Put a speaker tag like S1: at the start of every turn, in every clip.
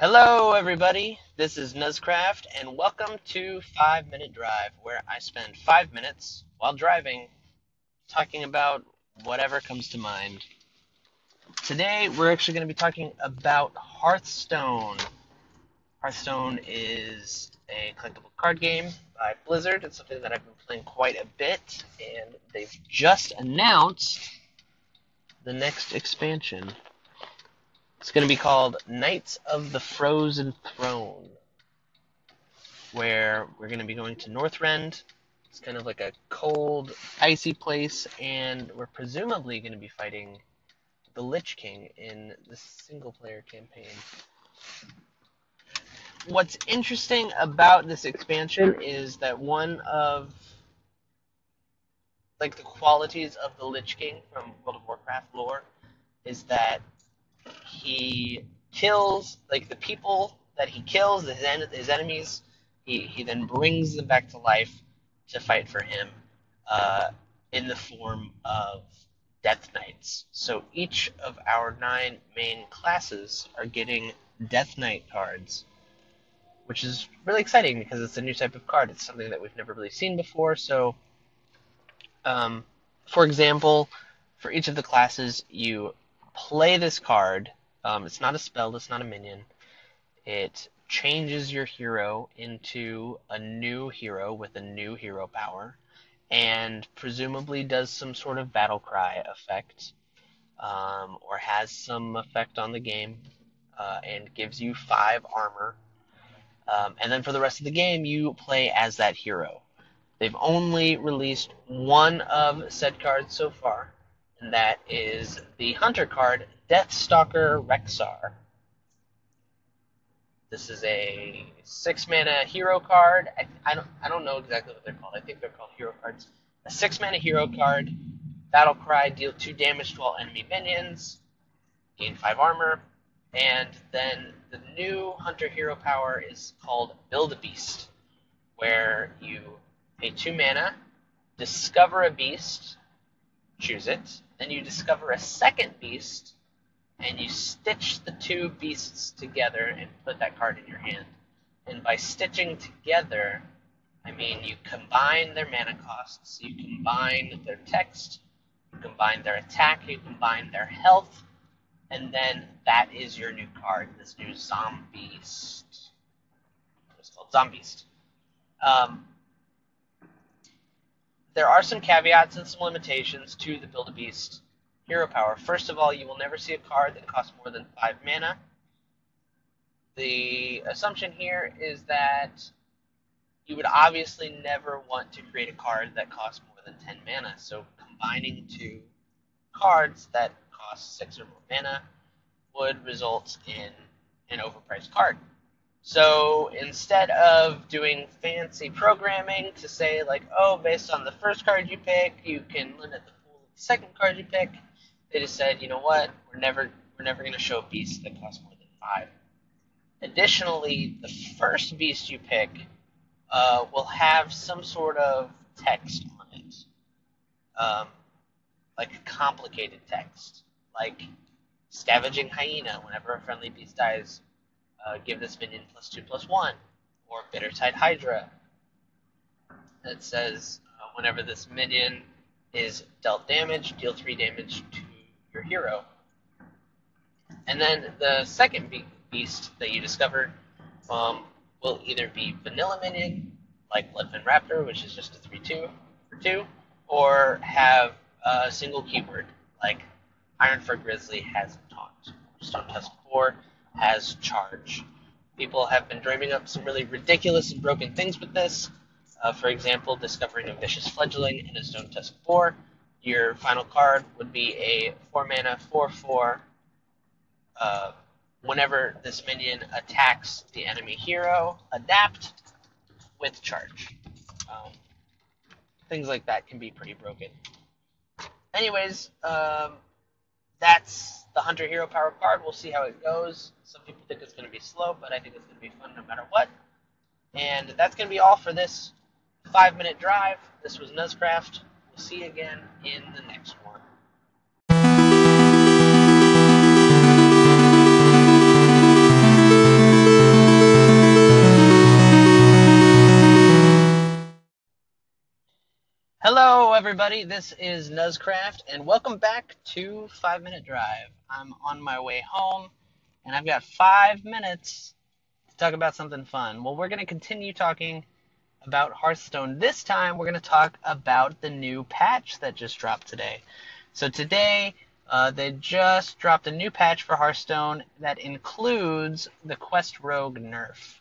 S1: Hello, everybody. This is Nuzcraft, and welcome to Five Minute Drive, where I spend five minutes while driving talking about whatever comes to mind. Today, we're actually going to be talking about Hearthstone. Hearthstone is a collectible card game by Blizzard. It's something that I've been playing quite a bit, and they've just announced the next expansion. It's going to be called Knights of the Frozen Throne, where we're going to be going to Northrend. It's kind of like a cold, icy place, and we're presumably going to be fighting the Lich King in the single player campaign. What's interesting about this expansion is that one of like the qualities of the Lich King from World of Warcraft lore is that he kills like the people that he kills, his, en- his enemies. He he then brings them back to life to fight for him uh, in the form of Death Knights. So each of our nine main classes are getting Death Knight cards, which is really exciting because it's a new type of card. It's something that we've never really seen before. So, um, for example, for each of the classes, you play this card. Um, it's not a spell, it's not a minion. It changes your hero into a new hero with a new hero power, and presumably does some sort of battle cry effect, um, or has some effect on the game, uh, and gives you five armor. Um, and then for the rest of the game, you play as that hero. They've only released one of said cards so far, and that is the hunter card, Deathstalker Rexar. This is a six mana hero card. I, I don't I don't know exactly what they're called. I think they're called hero cards. A six mana hero card. Battle cry, deal two damage to all enemy minions, gain five armor, and then the new hunter hero power is called Build a Beast, where you pay two mana, discover a beast, choose it, then you discover a second beast, and you stitch the two beasts together and put that card in your hand. And by stitching together, I mean you combine their mana costs, you combine their text, you combine their attack, you combine their health, and then that is your new card, this new Zombeast. It's called Zombeast. Um, there are some caveats and some limitations to the Build a Beast hero power. First of all, you will never see a card that costs more than 5 mana. The assumption here is that you would obviously never want to create a card that costs more than 10 mana. So combining two cards that cost 6 or more mana would result in an overpriced card. So instead of doing fancy programming to say like, oh, based on the first card you pick, you can limit the pool of the second card you pick, they just said, you know what, we're never we're never going to show beasts that cost more than five. Additionally, the first beast you pick uh, will have some sort of text on it, um, like complicated text, like scavenging hyena. Whenever a friendly beast dies, uh, give this minion plus two plus one, or Bittertide Hydra. That says uh, whenever this minion is dealt damage, deal three damage to your hero. And then the second be- beast that you discover um, will either be vanilla minion, like Bloodfen Raptor, which is just a 3 2 for 2, or have a single keyword, like Iron Ironfur Grizzly has Taunt, Stone Tusk 4 has Charge. People have been dreaming up some really ridiculous and broken things with this. Uh, for example, discovering a Vicious Fledgling in a Stone Tusk 4 your final card would be a 4 mana 4 4. Uh, whenever this minion attacks the enemy hero, adapt with charge. Um, things like that can be pretty broken. Anyways, um, that's the Hunter Hero Power card. We'll see how it goes. Some people think it's going to be slow, but I think it's going to be fun no matter what. And that's going to be all for this five minute drive. This was Nuzcraft See you again in the next one. Hello, everybody. This is Nuzcraft, and welcome back to Five Minute Drive. I'm on my way home, and I've got five minutes to talk about something fun. Well, we're going to continue talking about Hearthstone. This time, we're going to talk about the new patch that just dropped today. So, today, uh, they just dropped a new patch for Hearthstone that includes the Quest Rogue nerf.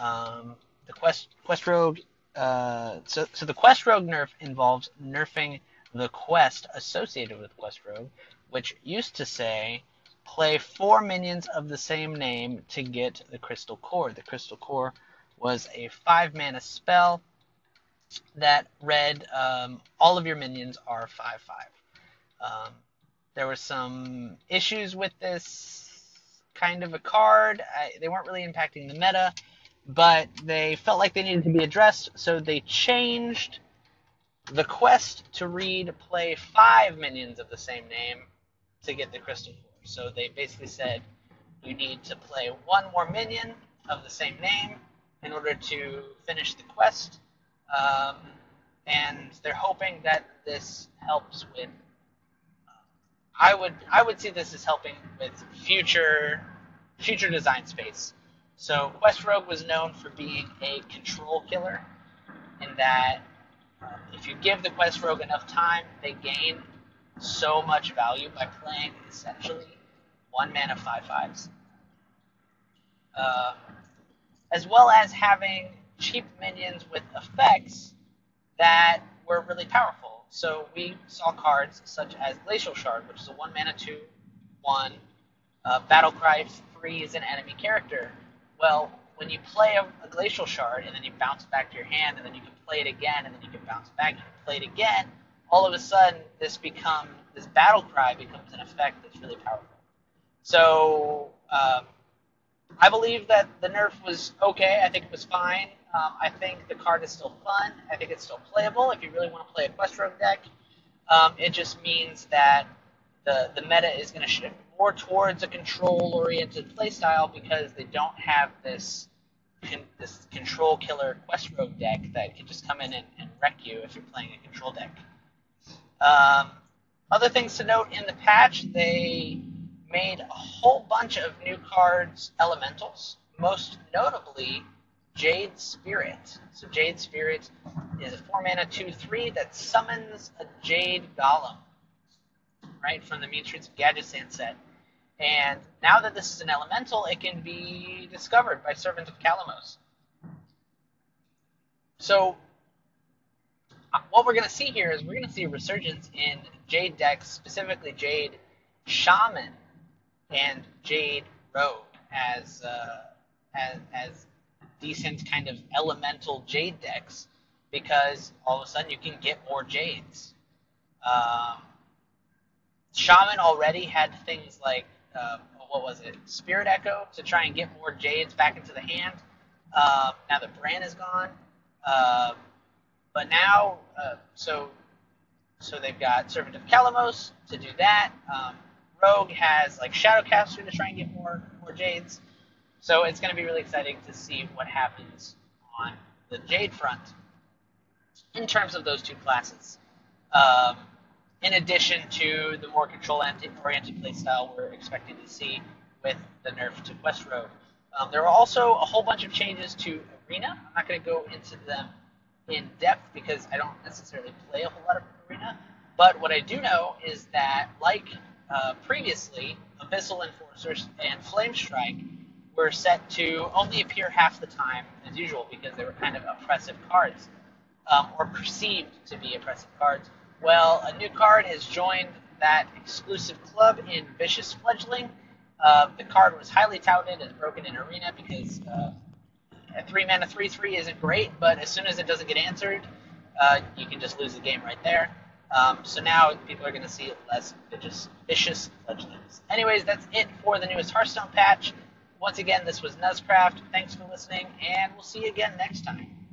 S1: Um, the Quest, Quest Rogue uh, so, so the Quest Rogue nerf involves nerfing the quest associated with Quest Rogue, which used to say play four minions of the same name to get the Crystal Core. The Crystal Core was a five mana spell that read um, all of your minions are 5 5. Um, there were some issues with this kind of a card. I, they weren't really impacting the meta but they felt like they needed to be addressed, so they changed the quest to read play five minions of the same name to get the crystal core. So they basically said you need to play one more minion of the same name in order to finish the quest. Um, and they're hoping that this helps with. I would I would see this as helping with future future design space. So Quest Rogue was known for being a control killer, in that um, if you give the Quest Rogue enough time, they gain so much value by playing essentially one mana five fives, uh, as well as having cheap minions with effects that were really powerful. So we saw cards such as Glacial Shard, which is a one mana two one. Uh, Battle Cry frees an enemy character well, when you play a, a, glacial shard and then you bounce back to your hand and then you can play it again and then you can bounce back and play it again, all of a sudden this become this battle cry becomes an effect that's really powerful. So um, I believe that the nerf was okay. I think it was fine. Um, I think the card is still fun. I think it's still playable if you really want to play a Quest Rogue deck. Um, it just means that the the meta is going to shift more towards a control-oriented playstyle because they don't have this con- this control killer quest rogue deck that can just come in and, and wreck you if you're playing a control deck. Um, other things to note in the patch, they made a whole bunch of new cards elementals, most notably Jade Spirit. So Jade Spirit is a 4 mana 2 3 that summons a Jade Golem, right, from the of Gadgetzan set. And now that this is an elemental, it can be discovered by Servant of Kalamos. So, uh, what we're going to see here is we're going to see a resurgence in Jade decks, specifically Jade Shaman and Jade Rogue, as uh, as, as decent kind of elemental Jade decks, because all of a sudden you can get more Jades. Um, Shaman already had things like uh, what was it, Spirit Echo to try and get more Jades back into the hand. Uh, now that Brann is gone, uh, but now, uh, so so they've got Servant of Kalamos to do that. Um, Rogue has like Shadowcaster to try and get more more Jades. So it's going to be really exciting to see what happens on the Jade front in terms of those two classes. Um, in addition to the more control-oriented playstyle we're expecting to see with the nerf to Quest Rogue. Um, there are also a whole bunch of changes to Arena. I'm not going to go into them in depth because I don't necessarily play a whole lot of Arena. But what I do know is that, like uh, previously, Abyssal Enforcers and Flame Strike were set to only appear half the time as usual because they were kind of oppressive cards, um, or perceived to be oppressive cards. Well, a new card has joined that exclusive club in Vicious Fledgling. Uh, the card was highly touted as broken in Arena because uh, a 3 mana 3 3 isn't great, but as soon as it doesn't get answered, uh, you can just lose the game right there. Um, so now people are going to see less vicious, vicious fledglings. Anyways, that's it for the newest Hearthstone patch. Once again, this was Nuzcraft. Thanks for listening, and we'll see you again next time.